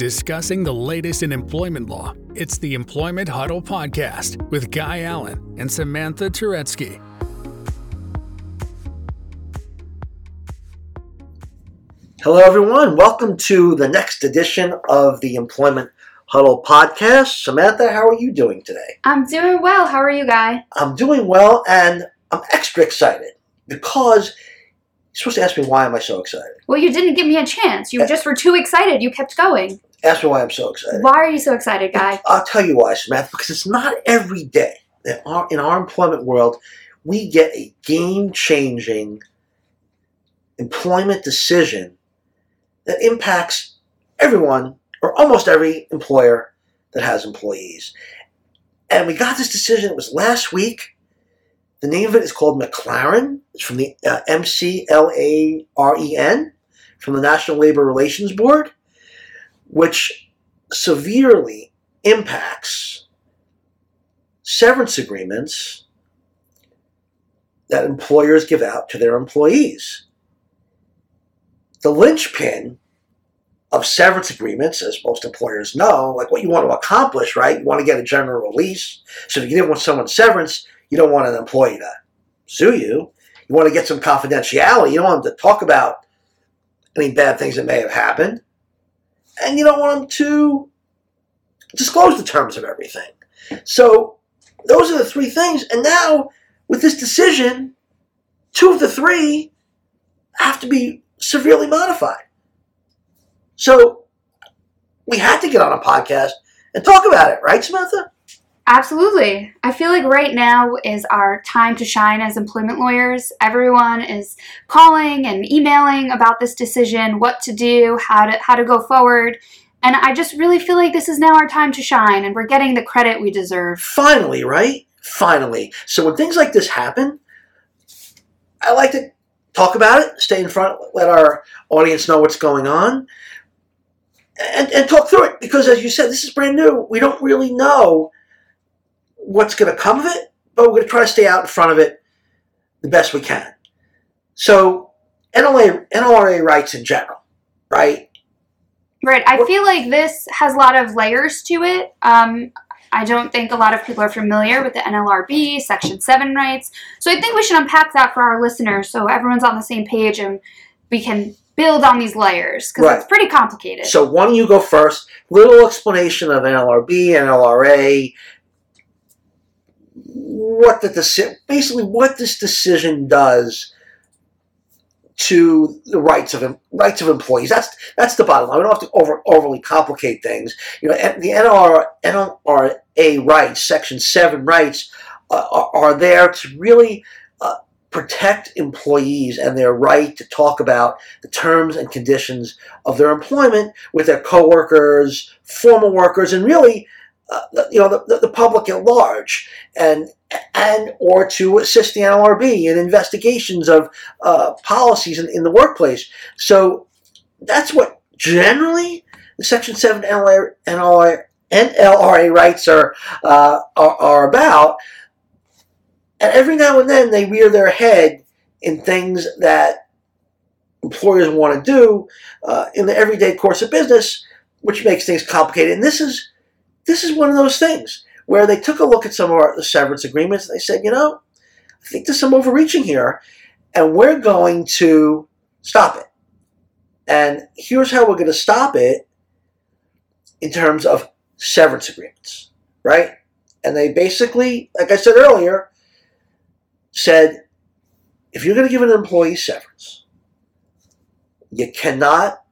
Discussing the latest in employment law, it's the Employment Huddle Podcast with Guy Allen and Samantha Turetsky. Hello, everyone. Welcome to the next edition of the Employment Huddle podcast. Samantha, how are you doing today? I'm doing well. How are you, Guy? I'm doing well, and I'm extra excited because you're supposed to ask me why am I so excited. Well, you didn't give me a chance. You eh. just were too excited. You kept going. Ask me why I'm so excited. Why are you so excited, Guy? I'll tell you why, Samantha. Because it's not every day that our, in our employment world we get a game-changing employment decision that impacts everyone or almost every employer that has employees. And we got this decision, it was last week. The name of it is called McLaren. It's from the uh, M-C-L-A-R-E-N, from the National Labor Relations Board, which severely impacts severance agreements that employers give out to their employees. The linchpin of severance agreements, as most employers know, like what you want to accomplish, right? You want to get a general release. So if you give someone severance, you don't want an employee to sue you. You want to get some confidentiality. You don't want to talk about any bad things that may have happened. And you don't want them to disclose the terms of everything. So those are the three things. And now, with this decision, two of the three have to be severely modified. So we had to get on a podcast and talk about it, right, Samantha? Absolutely. I feel like right now is our time to shine as employment lawyers. Everyone is calling and emailing about this decision, what to do, how to how to go forward. And I just really feel like this is now our time to shine and we're getting the credit we deserve. Finally, right? Finally. So when things like this happen, I like to talk about it, stay in front, let our audience know what's going on and, and talk through it because, as you said, this is brand new. We don't really know what's going to come of it, but we're going to try to stay out in front of it the best we can. So, NLA, NLRA rights in general, right? Right. I feel like this has a lot of layers to it. Um, I don't think a lot of people are familiar with the NLRB, Section 7 rights. So I think we should unpack that for our listeners so everyone's on the same page and we can build on these layers because Right. it's pretty complicated. So, why don't you go first? Little explanation of NLRB, NLRA, what the deci- basically what this decision does to the rights of rights of employees. That's that's the bottom line. We don't have to over, overly complicate things. You know, the NLR, NLRA rights, Section Seven rights, uh, are, are there to really. Uh, protect employees and their right to talk about the terms and conditions of their employment with their coworkers, former workers, and really, uh, the- you know, the, the, public at large, and and or to assist the NLRB in investigations of uh, policies in, in the workplace. So that's what generally the Section Seven NLRA, NLRA, NLRA rights are, uh, are are about. And every now and then they rear their head in things that employers want to do uh, in the everyday course of business, which makes things complicated. And this is this is one of those things where they took a look at some of our the severance agreements and they said, you know, I think there's some overreaching here, and we're going to stop it. And here's how we're going to stop it in terms of severance agreements, right? And they basically, like I said earlier, said if you're going to give an employee severance, you cannot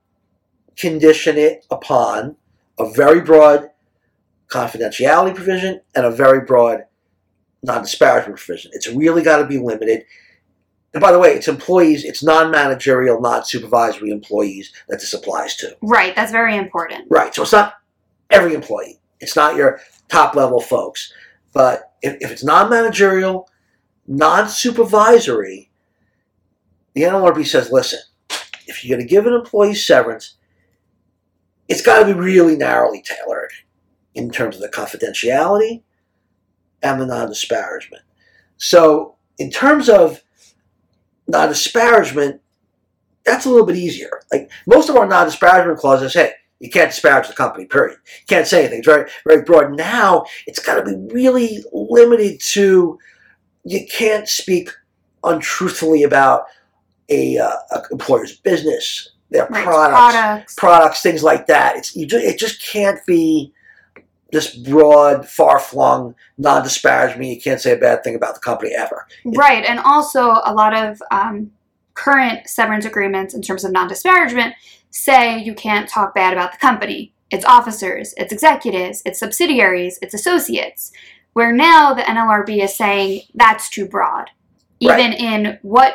condition it upon a very broad confidentiality provision and a very broad non disparagement provision. It's really got to be limited. And by the way, it's employees, it's non managerial, non supervisory employees that this applies to. right. That's very important. Right. So it's not every employee. It's not your top level folks. But if, if it's non managerial, non supervisory, the NLRB says, listen, if you're going to give an employee severance, it's got to be really narrowly tailored in terms of the confidentiality and the non disparagement. So, in terms of non disparagement, that's a little bit easier. Like most of our non disparagement clauses, hey, You can't disparage the company, period. You can't say anything. It's very, very broad. Now it's got to be really limited to you can't speak untruthfully about a, uh, a employer's business, their Right, products, products. products, things like that. It's you. Just, it just can't be this broad, far-flung, non-disparagement. You can't say a bad thing about the company ever. Right, and also a lot of um, current severance agreements in terms of non-disparagement say you can't talk bad about the company, its officers, its executives, its subsidiaries, its associates. Where now the NLRB is saying that's too broad, even in what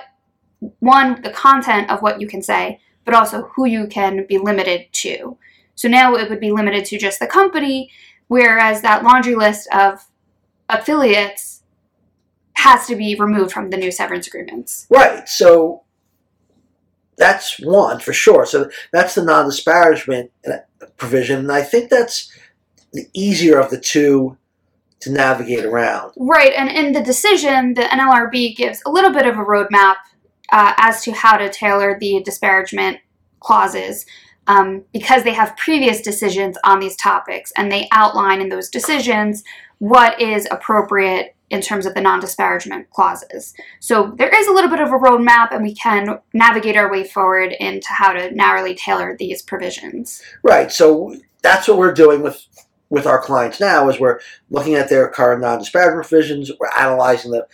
one the content of what you can say, but also who you can be limited to. So now it would be limited to just the company, whereas that laundry list of affiliates has to be removed from the new severance agreements. Right. So that's one for sure. So that's the non-disparagement uh, provision, and I think that's the easier of the two to navigate around. Right, and in the decision, the NLRB gives a little bit of a roadmap uh, as to how to tailor the disparagement clauses um, because they have previous decisions on these topics and they outline in those decisions what is appropriate in terms of the non disparagement clauses. So there is a little bit of a roadmap and we can navigate our way forward into how to narrowly tailor these provisions. Right. So that's what we're doing with with our clients now is we're looking at their current non-disparagement provisions. We're analyzing the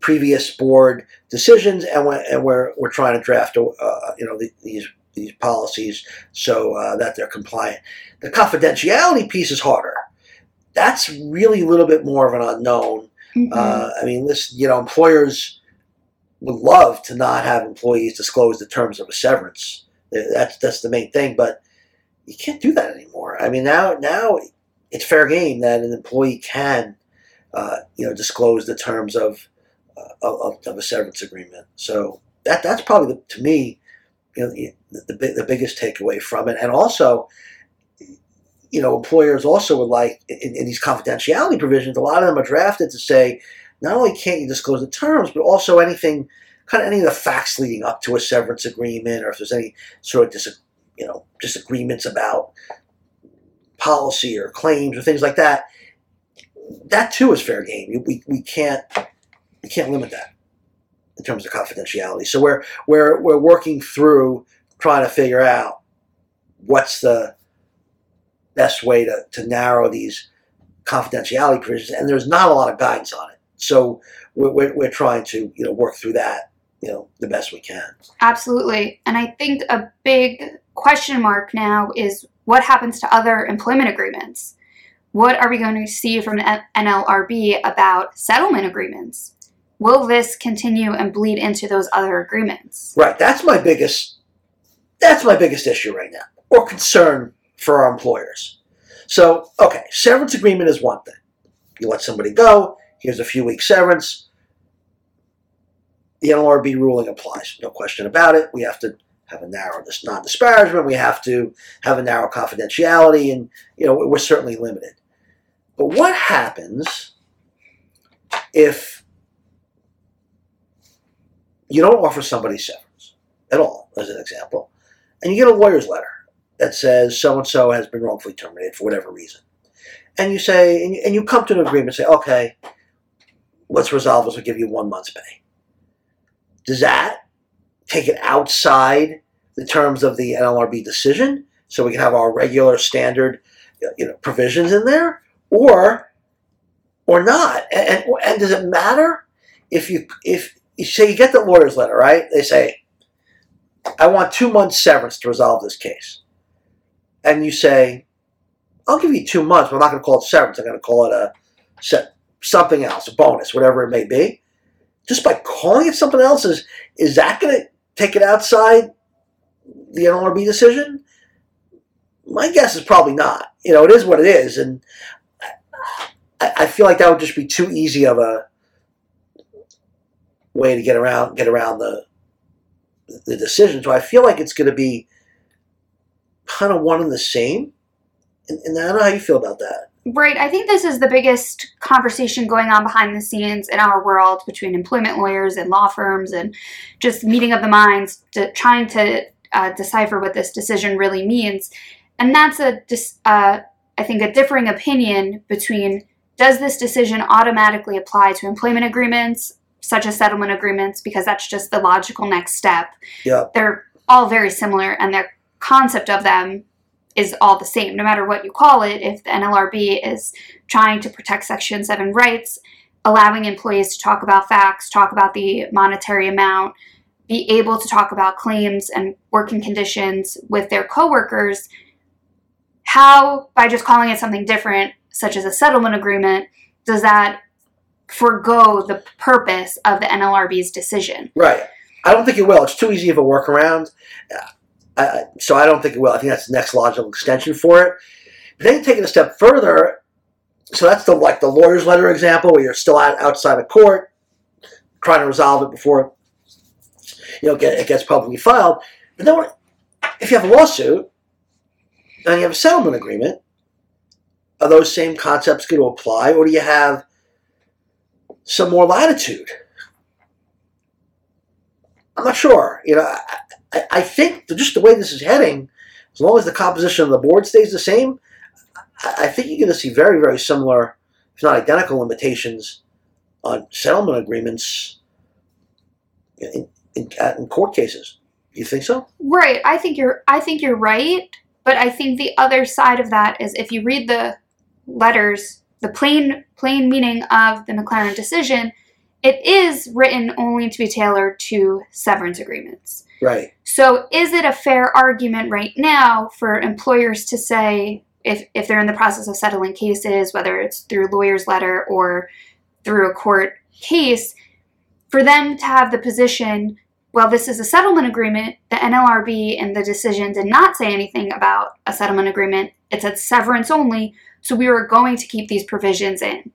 previous board decisions, and we're and we're, we're trying to draft uh, you know the, these these policies so uh, that they're compliant. The confidentiality piece is harder. That's really a little bit more of an unknown. Uh, I mean, this you know employers would love to not have employees disclose the terms of a severance. That's that's the main thing, but you can't do that anymore. I mean, now now it's fair game that an employee can, uh, you know, disclose the terms of, uh, of of a severance agreement. So that that's probably the, to me, you know, the, the the biggest takeaway from it, and also. You know, employers also would like in, in these confidentiality provisions. A lot of them are drafted to say, not only can't you disclose the terms, but also anything, kind of any of the facts leading up to a severance agreement, or if there's any sort of dis- you know disagreements about policy or claims or things like that. That too is fair game. We, we can't we can't limit that in terms of confidentiality. So we're we're we're working through trying to figure out what's the best way to, to narrow these confidentiality provisions, and there's not a lot of guidance on it. So we're, we're, we're trying to you know work through that you know the best we can. Absolutely. And I think a big question mark now is what happens to other employment agreements? What are we going to see from NLRB about settlement agreements? Will this continue and bleed into those other agreements? Right. That's my biggest. That's my biggest issue right now, or concern for our employers. So, okay, severance agreement is one thing. You let somebody go. Here's a few weeks severance. The NLRB ruling applies, no question about it. We have to have a narrow dis- non-disparagement. We have to have a narrow confidentiality, and you know we're certainly limited. But what happens if you don't offer somebody severance at all, as an example, and you get a lawyer's letter that says so and so has been wrongfully terminated for whatever reason, and you say, and you, come to an agreement, say, okay, let's resolve this. We'll give you one month's pay. Does that take it outside the terms of the NLRB decision, so we can have our regular standard, you know, provisions in there, or or not? And, and, and does it matter if you if say you get the lawyer's letter, right? They say, I want two months severance to resolve this case. And you say, I'll give you two months, but I'm not going to call it severance. I'm going to call it a set, something else, a bonus, whatever it may be. Just by calling it something else, is, is that going to take it outside the NLRB decision? My guess is probably not. You know, it is what it is. And I, I feel like that would just be too easy of a way to get around get around the the decision. So I feel like it's going to be kind of one and the same. And, and I don't know how you feel about that. Right. I think this is the biggest conversation going on behind the scenes in our world between employment lawyers and law firms and just meeting of the minds to trying to uh, decipher what this decision really means. and that's a uh, I think a differing opinion between does this decision automatically apply to employment agreements such as settlement agreements because that's just the logical next step. Yeah. They're all very similar and their concept of them is all the same no matter what you call it if the NLRB is trying to protect section 7 rights allowing employees to talk about facts talk about the monetary amount be able to talk about claims and working conditions with their coworkers how by just calling it something different such as a settlement agreement does that forego the purpose of the NLRB's decision Right. I don't think it will. It's too easy of a workaround. Uh, so I don't think it will. I think that's the next logical extension for it. But then take it a step further. So that's the like the lawyer's letter example where you're still out, outside of court trying to resolve it before you know get, it gets publicly filed. But then if you have a lawsuit and you have a settlement agreement, are those same concepts going to apply, or do you have some more latitude? I'm not sure. You know, I, I, think just the way this is heading, as long as the composition of the board stays the same, I, think you're going to see very, very similar, if not identical, limitations on settlement agreements in, in, uh, in court cases. You think so? Right. I think you're I think you're right, but I think the other side of that is if you read the letters, the plain plain meaning of the McLaren decision, it is written only to be tailored to severance agreements. Right. So is it a fair argument right now for employers to say if if they're in the process of settling cases, whether it's through lawyer's letter or through a court case, for them to have the position well, this is a settlement agreement. The NLRB and the decision did not say anything about a settlement agreement. It said severance only, so we were going to keep these provisions in.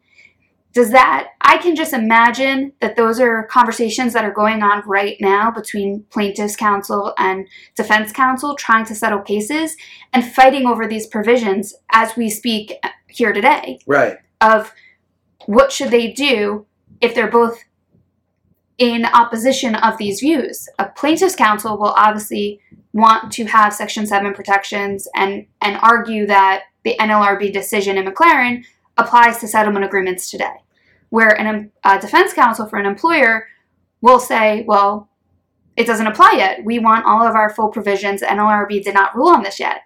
Does that, I can just imagine that those are conversations that are going on right now between plaintiffs' counsel and defense counsel trying to settle cases and fighting over these provisions as we speak here today Right. of what should they do if they're both in opposition of these views. A plaintiff's counsel will obviously want to have Section 7 protections and, and argue that the NLRB decision in McLaren applies to settlement agreements today. Where an, a uh, defense counsel for an employer will say, well, it doesn't apply yet. We want all of our full provisions. NLRB did not rule on this yet.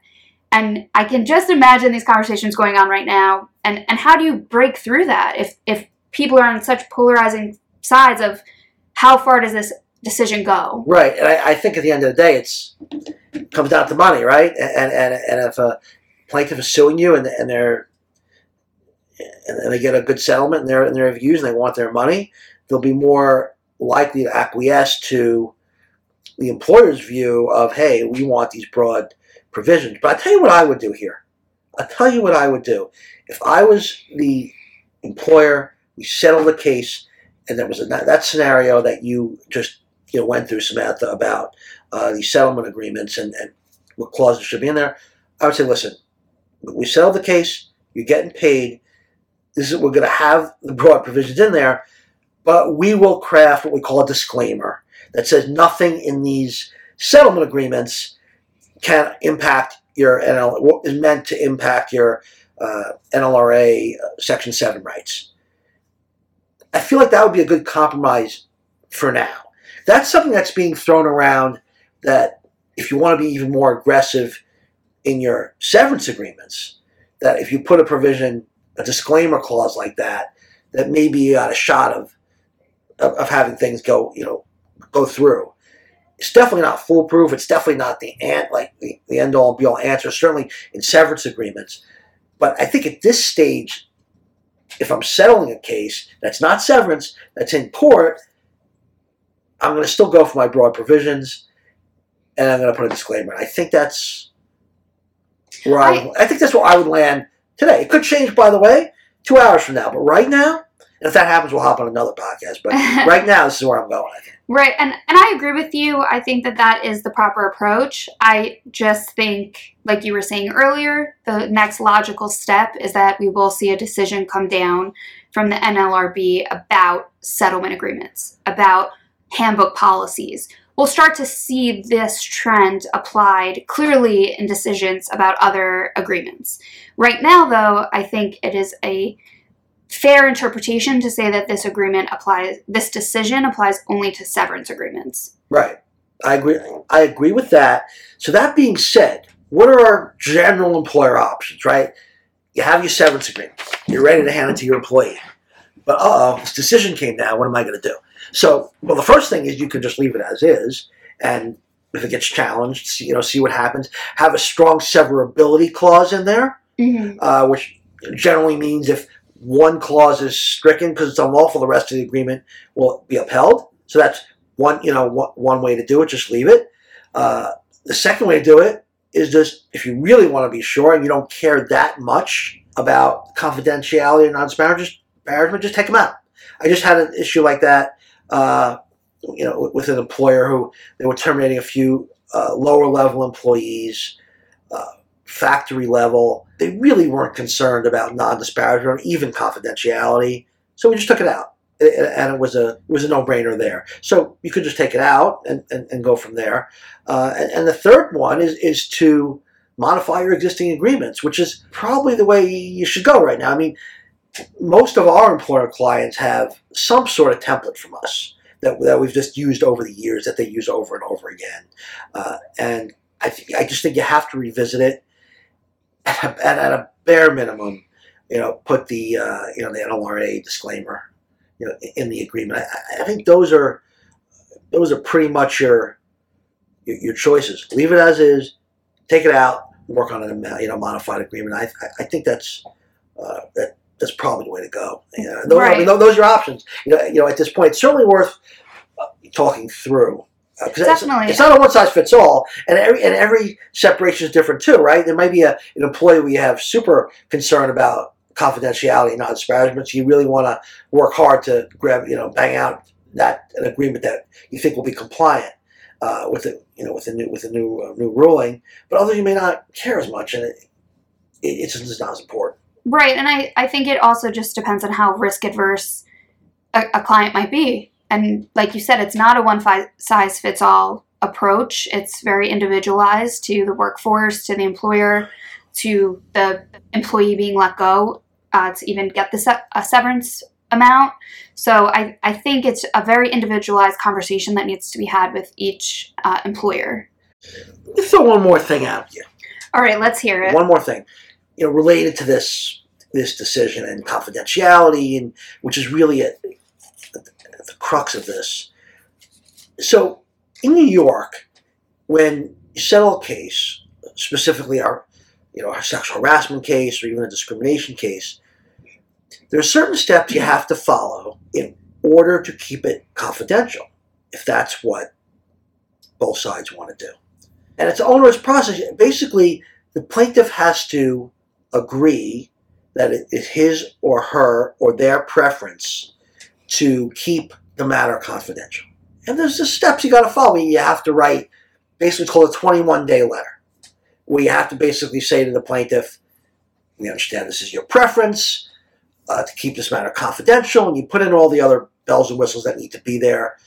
And I can just imagine these conversations going on right now. And, and how do you break through that if, if people are on such polarizing sides of how far does this decision go? Right. And I, I think at the end of the day, it's comes down to money, right? And and, and if a plaintiff is suing you and, and they're and they get a good settlement in their in their views and they want their money, they'll be more likely to acquiesce to the employer's view of, hey, we want these broad provisions. But I tell you what I would do here. I'll tell you what I would do. If I was the employer, we settled the case, and there was a, that scenario that you just you know went through, Samantha, about uh, these settlement agreements and, and what clauses should be in there. I would say, listen, we settled the case. You're getting paid. This is we're going to have the broad provisions in there, but we will craft what we call a disclaimer that says nothing in these settlement agreements can impact your NL, what is meant to impact your uh, NLRA uh, Section 7 rights. I feel like that would be a good compromise for now. That's something that's being thrown around that if you want to be even more aggressive in your severance agreements, that if you put a provision, a disclaimer clause like that, that maybe you got a shot of, of, of having things go, you know, go through. It's definitely not foolproof. It's definitely not the ant like the, the end all be all answer. Certainly in severance agreements, but I think at this stage, if I'm settling a case that's not severance, that's in court, I'm going to still go for my broad provisions, and I'm going to put a disclaimer. I think that's where I, would, I think that's where I would land today. It could change, by the way, two hours from now. But right now, and if that happens, we'll hop on another podcast. But right now, this is where I'm going. I think. Right, and and I agree with you. I think that that is the proper approach. I just think, like you were saying earlier, the next logical step is that we will see a decision come down from the NLRB about settlement agreements, about handbook policies. We'll start to see this trend applied clearly in decisions about other agreements. Right now, though, I think it is a fair interpretation to say that this agreement applies, this decision applies only to severance agreements. Right. I agree. I agree with that. So that being said, what are our general employer options? Right. You have your severance agreement. You're ready to hand it to your employee. But uh oh, this decision came down. What am I going to do? So, well, the first thing is you can just leave it as is, and if it gets challenged, see, you know, see what happens. Have a strong severability clause in there, Mm-hmm. uh, which generally means if one clause is stricken because it's unlawful, the rest of the agreement will be upheld. So that's one, you know, one, one way to do it. Just leave it. Uh, the second way to do it is just if you really want to be sure and you don't care that much about confidentiality or non-disparagement, just take them out. I just had an issue like that, uh, you know, with an employer who they were terminating a few uh, lower level employees, uh, factory level. They really weren't concerned about non-disparagement or even confidentiality, so we just took it out, and it was a it was a no-brainer there. So you could just take it out and, and, and go from there. Uh, and, and the third one is is to modify your existing agreements, which is probably the way you should go right now. I mean, most of our employer clients have some sort of template from us that, that we've just used over the years that they use over and over again. Uh, and I, I just think you have to revisit it at a, at, a bare minimum. You know, put the uh, you know the NLRA disclaimer, you know, in the agreement. I, I think those are those are pretty much your your, choices. Leave it as is, take it out, work on a you know modified agreement. I I think that's uh, that that's probably the way to go. Yeah, those, I mean, Right. those are options. You know, you know, at this point, it's certainly worth uh, talking through. Uh, 'cause it's- Definitely. it's, not a one size fits all, and every and every separation is different too, right? There might be a, an employee where you have super concern about confidentiality and non-disparagement, so you really want to work hard to grab, you know, bang out that an agreement that you think will be compliant uh, with the, you know, with the new with the new uh, new ruling. But others you may not care as much, and it, it, it's just not as important. Right, and I, I think it also just depends on how risk adverse a, a client might be. And like you said, it's not a one fi- size fits all approach. It's very individualized to the workforce, to the employer, to the employee being let go, uh, to even get the se- a severance amount. So I, I think it's a very individualized conversation that needs to be had with each uh, employer. Let me throw one more thing out here. All right, let's hear it. One more thing, you know, related to this this decision and confidentiality, and which is really at, at the crux of this. So, in New York, when you settle a case, specifically our, you know, our sexual harassment case or even a discrimination case, there are certain steps you have to follow in order to keep it confidential, if that's what both sides want to do. And it's an onerous process. Basically, the plaintiff has to agree that it is his or her or their preference to keep the matter confidential. And there's the steps you got to follow. You have to write, basically called a 21 day letter, where you have to basically say to the plaintiff, we understand this is your preference uh, to keep this matter confidential, and you put in all the other bells and whistles that need to be there,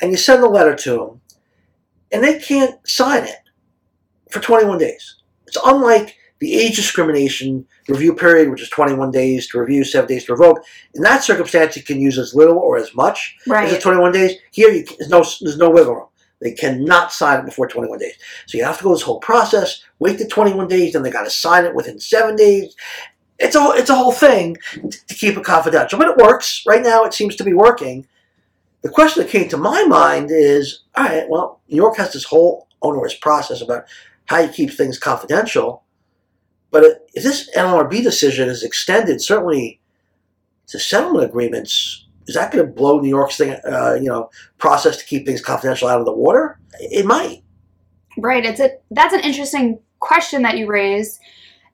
and you send the letter to them, and they can't sign it for 21 days. It's unlike the age discrimination review period, which is 21 days to review, seven days to revoke. In that circumstance, you can use as little or as much as the 21 days. Here, you, there's no there's no wiggle room. They cannot sign it before 21 days. So you have to go this whole process, wait the 21 days, then they got to sign it within seven days. It's a it's a whole thing to keep it confidential, but it works right now. It seems to be working. The question that came to my mind is: All right, well, New York has this whole onerous process about how you keep things confidential. But if this NLRB decision is extended, certainly to settlement agreements, is that going to blow New York's thing, uh, you know, process to keep things confidential out of the water? It might. Right. It's a that's an interesting question that you raise.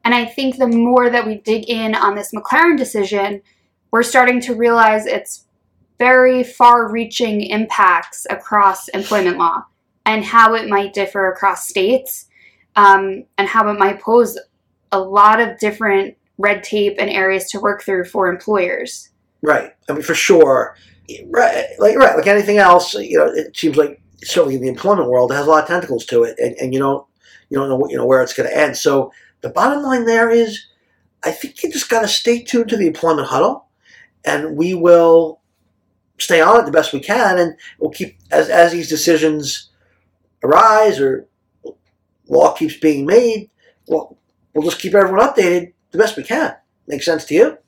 And I think the more that we dig in on this McLaren decision, we're starting to realize its very far reaching impacts across employment law and how it might differ across states um, and how it might pose a lot of different red tape and areas to work through for employers. Right. I mean, for sure. Right. Like right. Like anything else, you know, it seems like certainly in the employment world, it has a lot of tentacles to it, and, and you don't you don't know you know where it's going to end. So the bottom line there is, I think you just got to stay tuned to the employment huddle, and we will stay on it the best we can, and we'll keep as as these decisions arise or law keeps being made. Well, we'll just keep everyone updated the best we can. Make sense to you?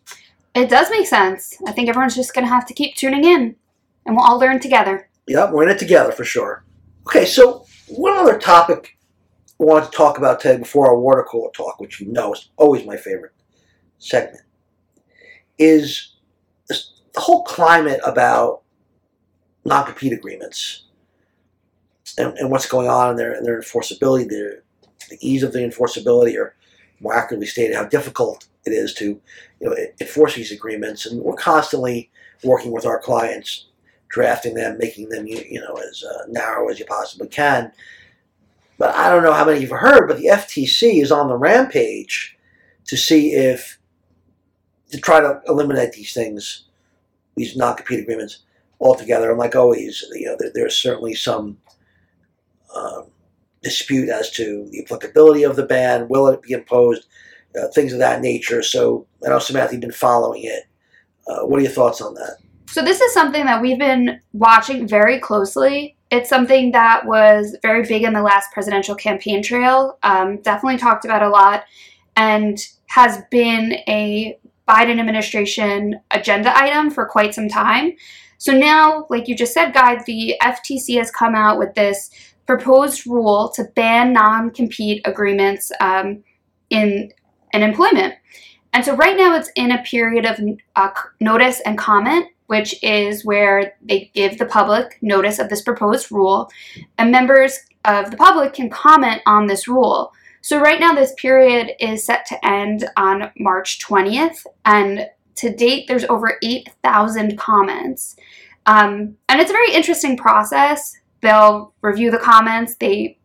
It does make sense. I think everyone's just going to have to keep tuning in, and we'll all learn together. Yep, we're in it together for sure. Okay, so one other topic I wanted to talk about today before our water cooler talk, which you know is always my favorite segment, is the whole climate about non-compete agreements and, and what's going on in their, their enforceability, their, the ease of the enforceability, or more accurately stated, how difficult it is to you know, enforce these agreements. And we're constantly working with our clients, drafting them, making them you, know as uh, narrow as you possibly can. But I don't know how many you've heard, but the FTC is on the rampage to see if to try to eliminate these things, these non-compete agreements altogether. And like always, you know, there, there's certainly some um, dispute as to the applicability of the ban. Will it be imposed? Uh, things of that nature. So I know Samantha, you've been following it. Uh, what are your thoughts on that? So this is something that we've been watching very closely. It's something that was very big in the last presidential campaign trail. Um, definitely talked about a lot, and has been a Biden administration agenda item for quite some time. So now, like you just said, Guy, the FTC has come out with this proposed rule to ban non compete agreements um, in an employment. And so right now it's in a period of uh, notice and comment, which is where they give the public notice of this proposed rule, and members of the public can comment on this rule. So right now this period is set to end on March 20th, and to date there's over 8,000 comments. Um, and it's a very interesting process they'll review the comments they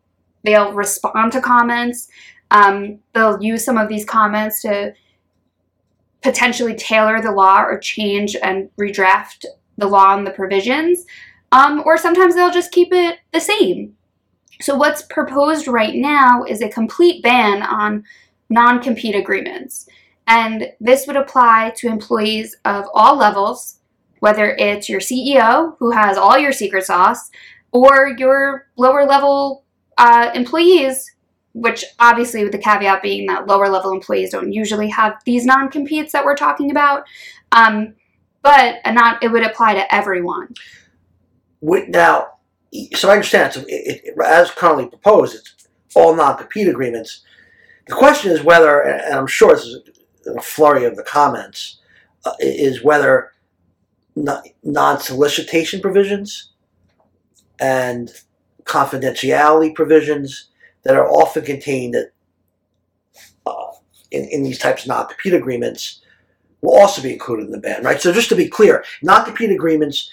they'll respond to comments um, they'll use some of these comments to potentially tailor the law or change and redraft the law and the provisions um, or sometimes they'll just keep it the same. So what's proposed right now is a complete ban on non-compete agreements. And this would apply to employees of all levels whether it's your ceo who has all your secret sauce or your lower level uh, employees, which obviously with the caveat being that lower level employees don't usually have these non competes that we're talking about. Um, but not it would apply to everyone. Now, so I understand. So, it, it, as currently proposed, it's all non-compete agreements. The question is whether, and I'm sure this is a flurry of the comments, uh, is whether non-solicitation provisions and confidentiality provisions that are often contained uh, in, in these types of non-compete agreements will also be included in the ban, right? So just to be clear, non-compete agreements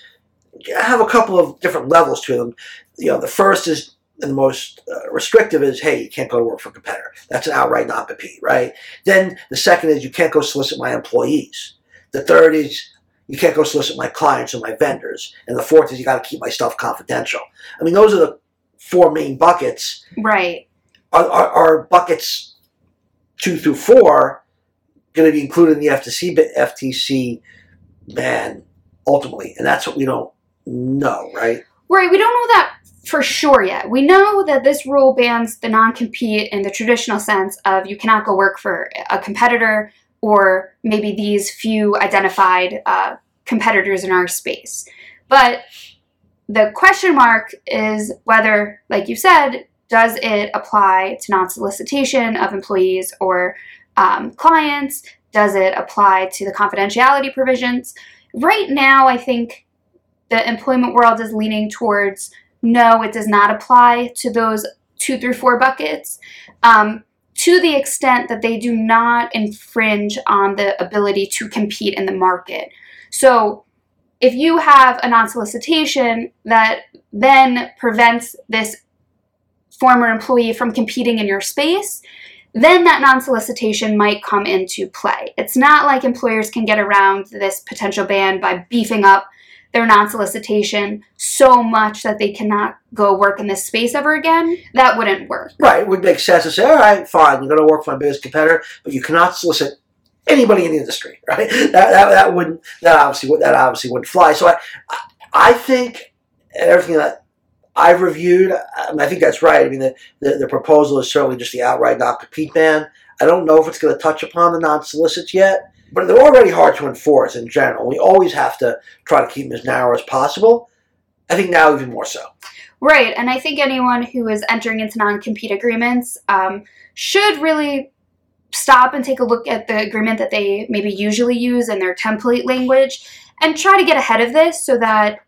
have a couple of different levels to them. You know, the first is and the most uh, restrictive is, hey, you can't go to work for a competitor. That's an outright non-compete, right? Then the second is you can't go solicit my employees. The third is you can't go solicit my clients or my vendors. And the fourth is you got to keep my stuff confidential. I mean, those are the four main buckets. Right. Are, are, are buckets two through four going to be included in the FTC, FTC ban ultimately? And that's what we don't know, right? Right. We don't know that for sure yet. We know that this rule bans the non compete in the traditional sense of you cannot go work for a competitor or maybe these few identified uh, competitors in our space. But the question mark is whether, like you said, does it apply to non solicitation of employees or um, clients? Does it apply to the confidentiality provisions? Right now, I think the employment world is leaning towards no, it does not apply to those two through four buckets. Um, to the extent that they do not infringe on the ability to compete in the market. So, if you have a non solicitation that then prevents this former employee from competing in your space, then that non solicitation might come into play. It's not like employers can get around this potential ban by beefing up their non-solicitation so much that they cannot go work in this space ever again, that wouldn't work. Right. It would make sense to say, all right, fine, you're going to work for my biggest competitor, but you cannot solicit anybody in the industry, right? That, that, that wouldn't that obviously would that obviously wouldn't fly. So I I think everything that I've reviewed, I, mean, I think that's right. I mean, the, the, the proposal is certainly just the outright not compete ban. I don't know if it's going to touch upon the non solicits yet, but they're already hard to enforce in general. We always have to try to keep them as narrow as possible. I think now even more so. Right, and I think anyone who is entering into non-compete agreements um, should really stop and take a look at the agreement that they maybe usually use in their template language and try to get ahead of this so that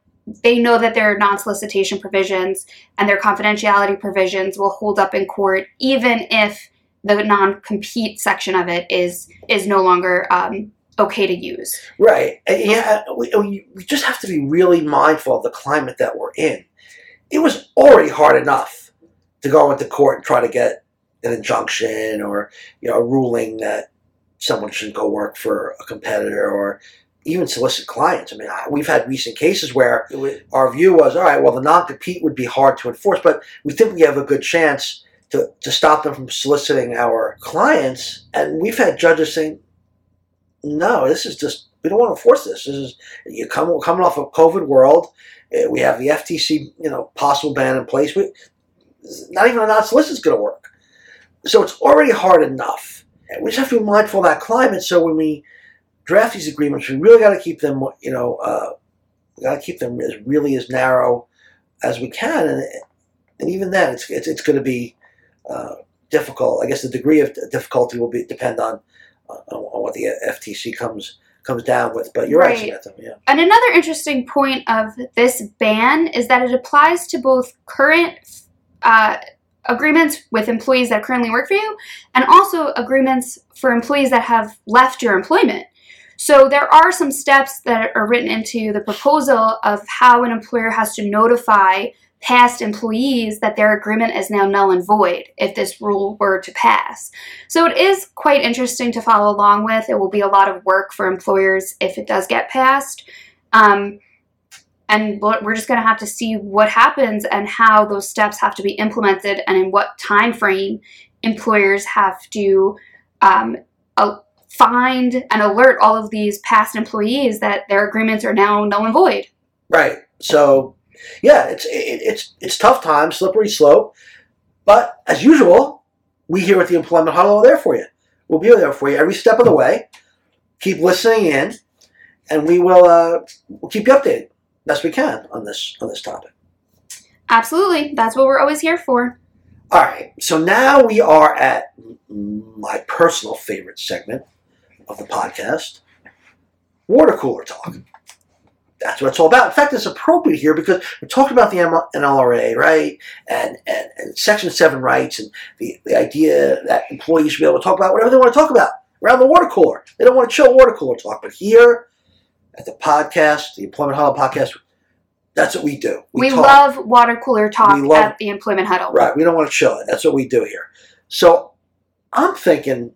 they know that their non-solicitation provisions and their confidentiality provisions will hold up in court even if the non-compete section of it is is no longer um, okay to use. Right. Yeah, we, we just have to be really mindful of the climate that we're in. It was already hard enough to go into court and try to get an injunction or you know a ruling that someone shouldn't go work for a competitor or even solicit clients. I mean, we've had recent cases where our view was, all right, well, the non-compete would be hard to enforce, but we think we have a good chance to, to stop them from soliciting our clients. And we've had judges saying, no, this is just, we don't want to enforce this. This is, you come, we're coming off a COVID world. Eh, we have the FTC, you know, possible ban in place. We, not even a non-solicit is going to work. So it's already hard enough. We just have to be mindful of that climate. So when we draft these agreements, we really got to keep them, you know, uh, we got to keep them as really as narrow as we can. And, and even then, it's, it's, it's going to be uh, difficult. I guess the degree of difficulty will be depend on, uh, on what the FTC comes comes down with. But you're right. right yeah. And another interesting point of this ban is that it applies to both current uh, agreements with employees that currently work for you and also agreements for employees that have left your employment. So there are some steps that are written into the proposal of how an employer has to notify past employees that their agreement is now null and void if this rule were to pass. So it is quite interesting to follow along with. It will be a lot of work for employers if it does get passed. Um, and we're just going to have to see what happens and how those steps have to be implemented and in what time frame employers have to um, find and alert all of these past employees that their agreements are now null and void. Right. So yeah, it's it, it's it's tough times, slippery slope. But as usual, we here at the Employment Huddle are there for you. We'll be there for you every step of the way. Keep listening in, and we will uh, we'll keep you updated best we can on this on this topic. Absolutely, that's what we're always here for. All right, so now we are at my personal favorite segment of the podcast, water cooler talk that's what it's all about. In fact, it's appropriate here because we're talking about the NLRA, right? And, and, and Section 7 rights and the, the idea that employees should be able to talk about whatever they want to talk about around the water cooler. They don't want to chill water cooler talk. But here at the podcast, the Employment Huddle podcast, that's what we do. We, we love water cooler talk love, at the Employment Huddle. Right. We don't want to chill it. That's what we do here. So I'm thinking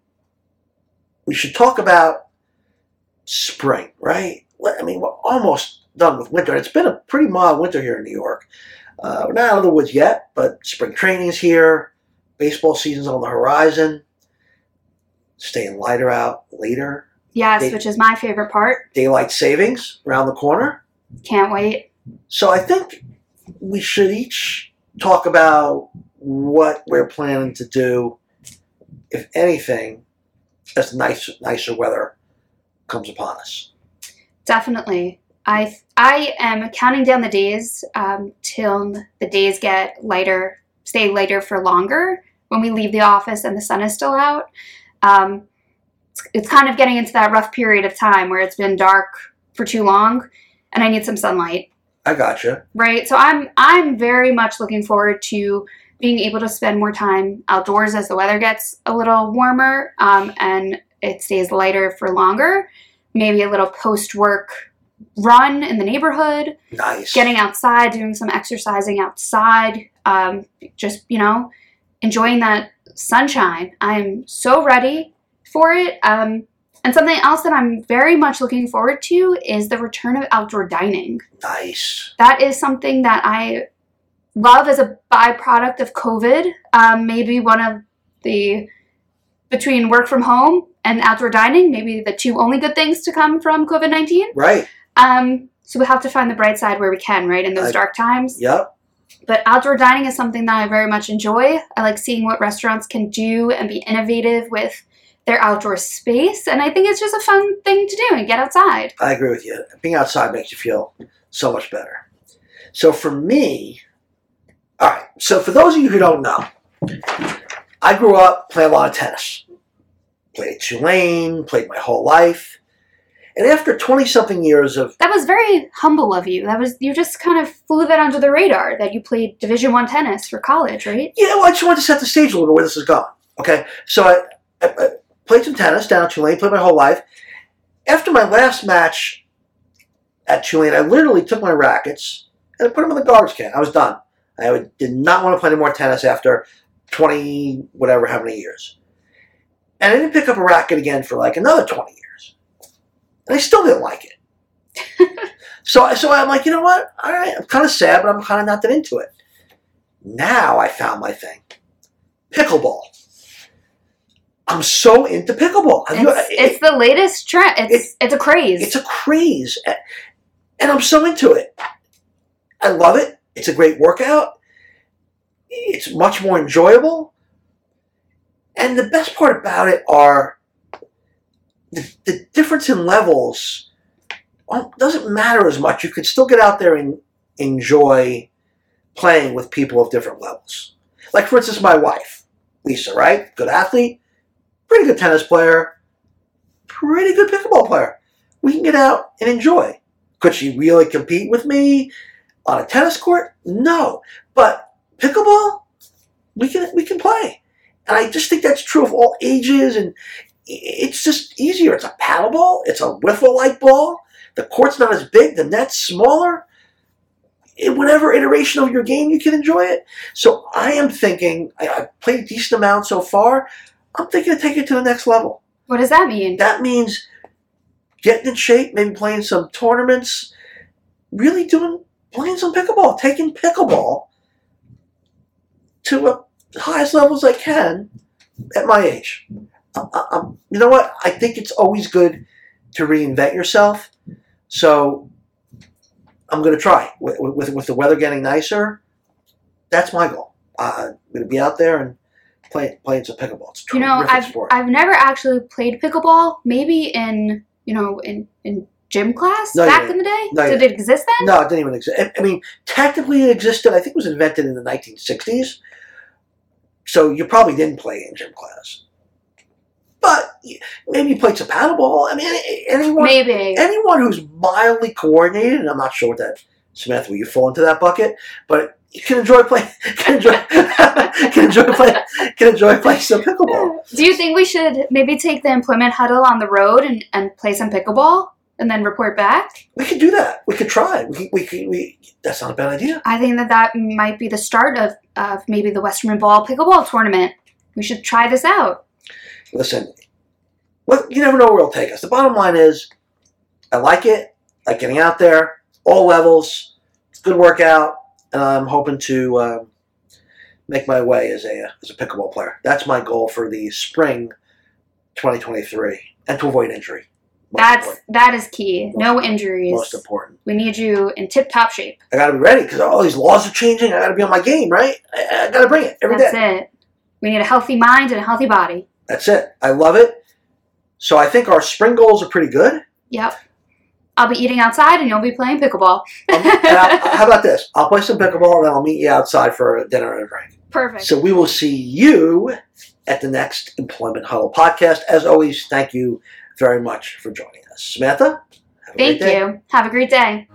we should talk about spring, right? I mean, we're almost done with winter. It's been a pretty mild winter here in New York. Uh, we're not out of the woods yet, but spring training's here. Baseball season's on the horizon. Staying lighter out later. Yes, Day- which is my favorite part. Daylight savings around the corner. Can't wait. So I think we should each talk about what we're planning to do, if anything, as nice, nicer weather comes upon us. Definitely. I I am counting down the days um, till the days get lighter, stay lighter for longer when we leave the office and the sun is still out. Um, it's, it's kind of getting into that rough period of time where it's been dark for too long, and I need some sunlight. I gotcha. Right. So I'm I'm very much looking forward to being able to spend more time outdoors as the weather gets a little warmer um, and it stays lighter for longer maybe a little post work run in the neighborhood. Nice. Getting outside, doing some exercising outside. Um, just, you know, enjoying that sunshine. I'm so ready for it. Um, and something else that I'm very much looking forward to is the return of outdoor dining. Nice. That is something that I love as a byproduct of COVID. Um, maybe one of the between work from home and outdoor dining, maybe the two only good things to come from COVID 19. Right. Um, so we have to find the bright side where we can, right, in those I- dark times. Yep. But outdoor dining is something that I very much enjoy. I like seeing what restaurants can do and be innovative with their outdoor space. And I think it's just a fun thing to do and get outside. I agree with you. Being outside makes you feel so much better. So for me, all right. So for those of you who don't know, I grew up playing a lot of tennis. Played at Tulane, played my whole life. And after 20 something years of, That was very humble of you. That was you just kind of flew that under the radar that you played Division One tennis for college, right? yeah, well, I just wanted to set the stage a little bit where this is going. Okay. So I, I, I played some tennis down at Tulane, played my whole life. After my last match at Tulane, I literally took my rackets and I put them in the garbage can. I was done. I did not want to play any more tennis after 20, whatever, how many years. And I didn't pick up a racket again for like another 20 years. And I still didn't like it. so, I- so I'm like, you know what? All right, I'm kind of sad, but I'm kind of not that into it. Now I found my thing pickleball. I'm so into pickleball. Have you- It's, uh, it's the latest trend. It's it's a craze. it's a craze, and I'm so into it. I love it. It's a great workout. It's much more enjoyable, and the best part about it are the, the difference in levels. um, Doesn't matter as much. You can still get out there and enjoy playing with people of different levels. Like for instance, my wife, Lisa. Right, good athlete, pretty good tennis player, pretty good pickleball player we can get out and enjoy. Could she really compete with me on a tennis court? No. But pickleball, we can we can play. And I just think that's true of all ages and it's just easier. It's a paddle ball, it's a wiffle like ball. The court's not as big, the net's smaller. In whatever iteration of your game you can enjoy it. So I am thinking I, I've played a decent amount so far. I'm thinking of taking it to the next level. what does that mean? That means getting in shape, maybe playing some tournaments, really doing playing some pickleball, taking pickleball to the highest levels I can at my age. I, I, you know what? I think it's always good to reinvent yourself. So I'm going to try with, with with the weather getting nicer. That's my goal. Uh, I'm going to be out there and play, playing some pickleball. It's you know, I've sport. I've never actually played pickleball. Maybe in you know in in gym class No, back in the day. No, Did it exist then? No, it didn't even exist. I- I mean, technically it existed. I think it was invented in the 1960s. So you probably didn't play in gym class. But maybe you played some paddleball. I mean, anyone, Maybe. anyone who's mildly coordinated, and I'm not sure what that, Samantha, will you fall into that bucket? But you can enjoy playing, can enjoy, can enjoy playing, can enjoy playing some pickleball. Do you think we should maybe take the employment huddle on the road and, and play some pickleball and then report back? We could do that. We could try. We, could- we, we, that's not a bad idea. I think that that might be the start of, of maybe the Westerman Ball pickleball tournament. We should try this out. listen, well, you never know where it'll take us. The bottom line is, I like it, like getting out there, all levels. It's a good workout, and I'm hoping to um, make my way as a as a pickleball player. That's my goal for the spring 2023, and to avoid injury. Most That's important. that is key. No injuries. most important. We need you in tip top shape. I got to be ready because all these laws are changing. I got to be on my game, right? I, I got to bring it every day. That's it. We need a healthy mind and a healthy body. That's it. I love it. So I think our spring goals are pretty good. Yep. I'll be eating outside and you'll be playing pickleball. Um, how about this? I'll play some pickleball and then I'll meet you outside for dinner and a drink. Perfect. So we will see you at the next Employment Huddle podcast. As always, thank you very much for joining us. Samantha, have a Thank great day. you. Have a great day.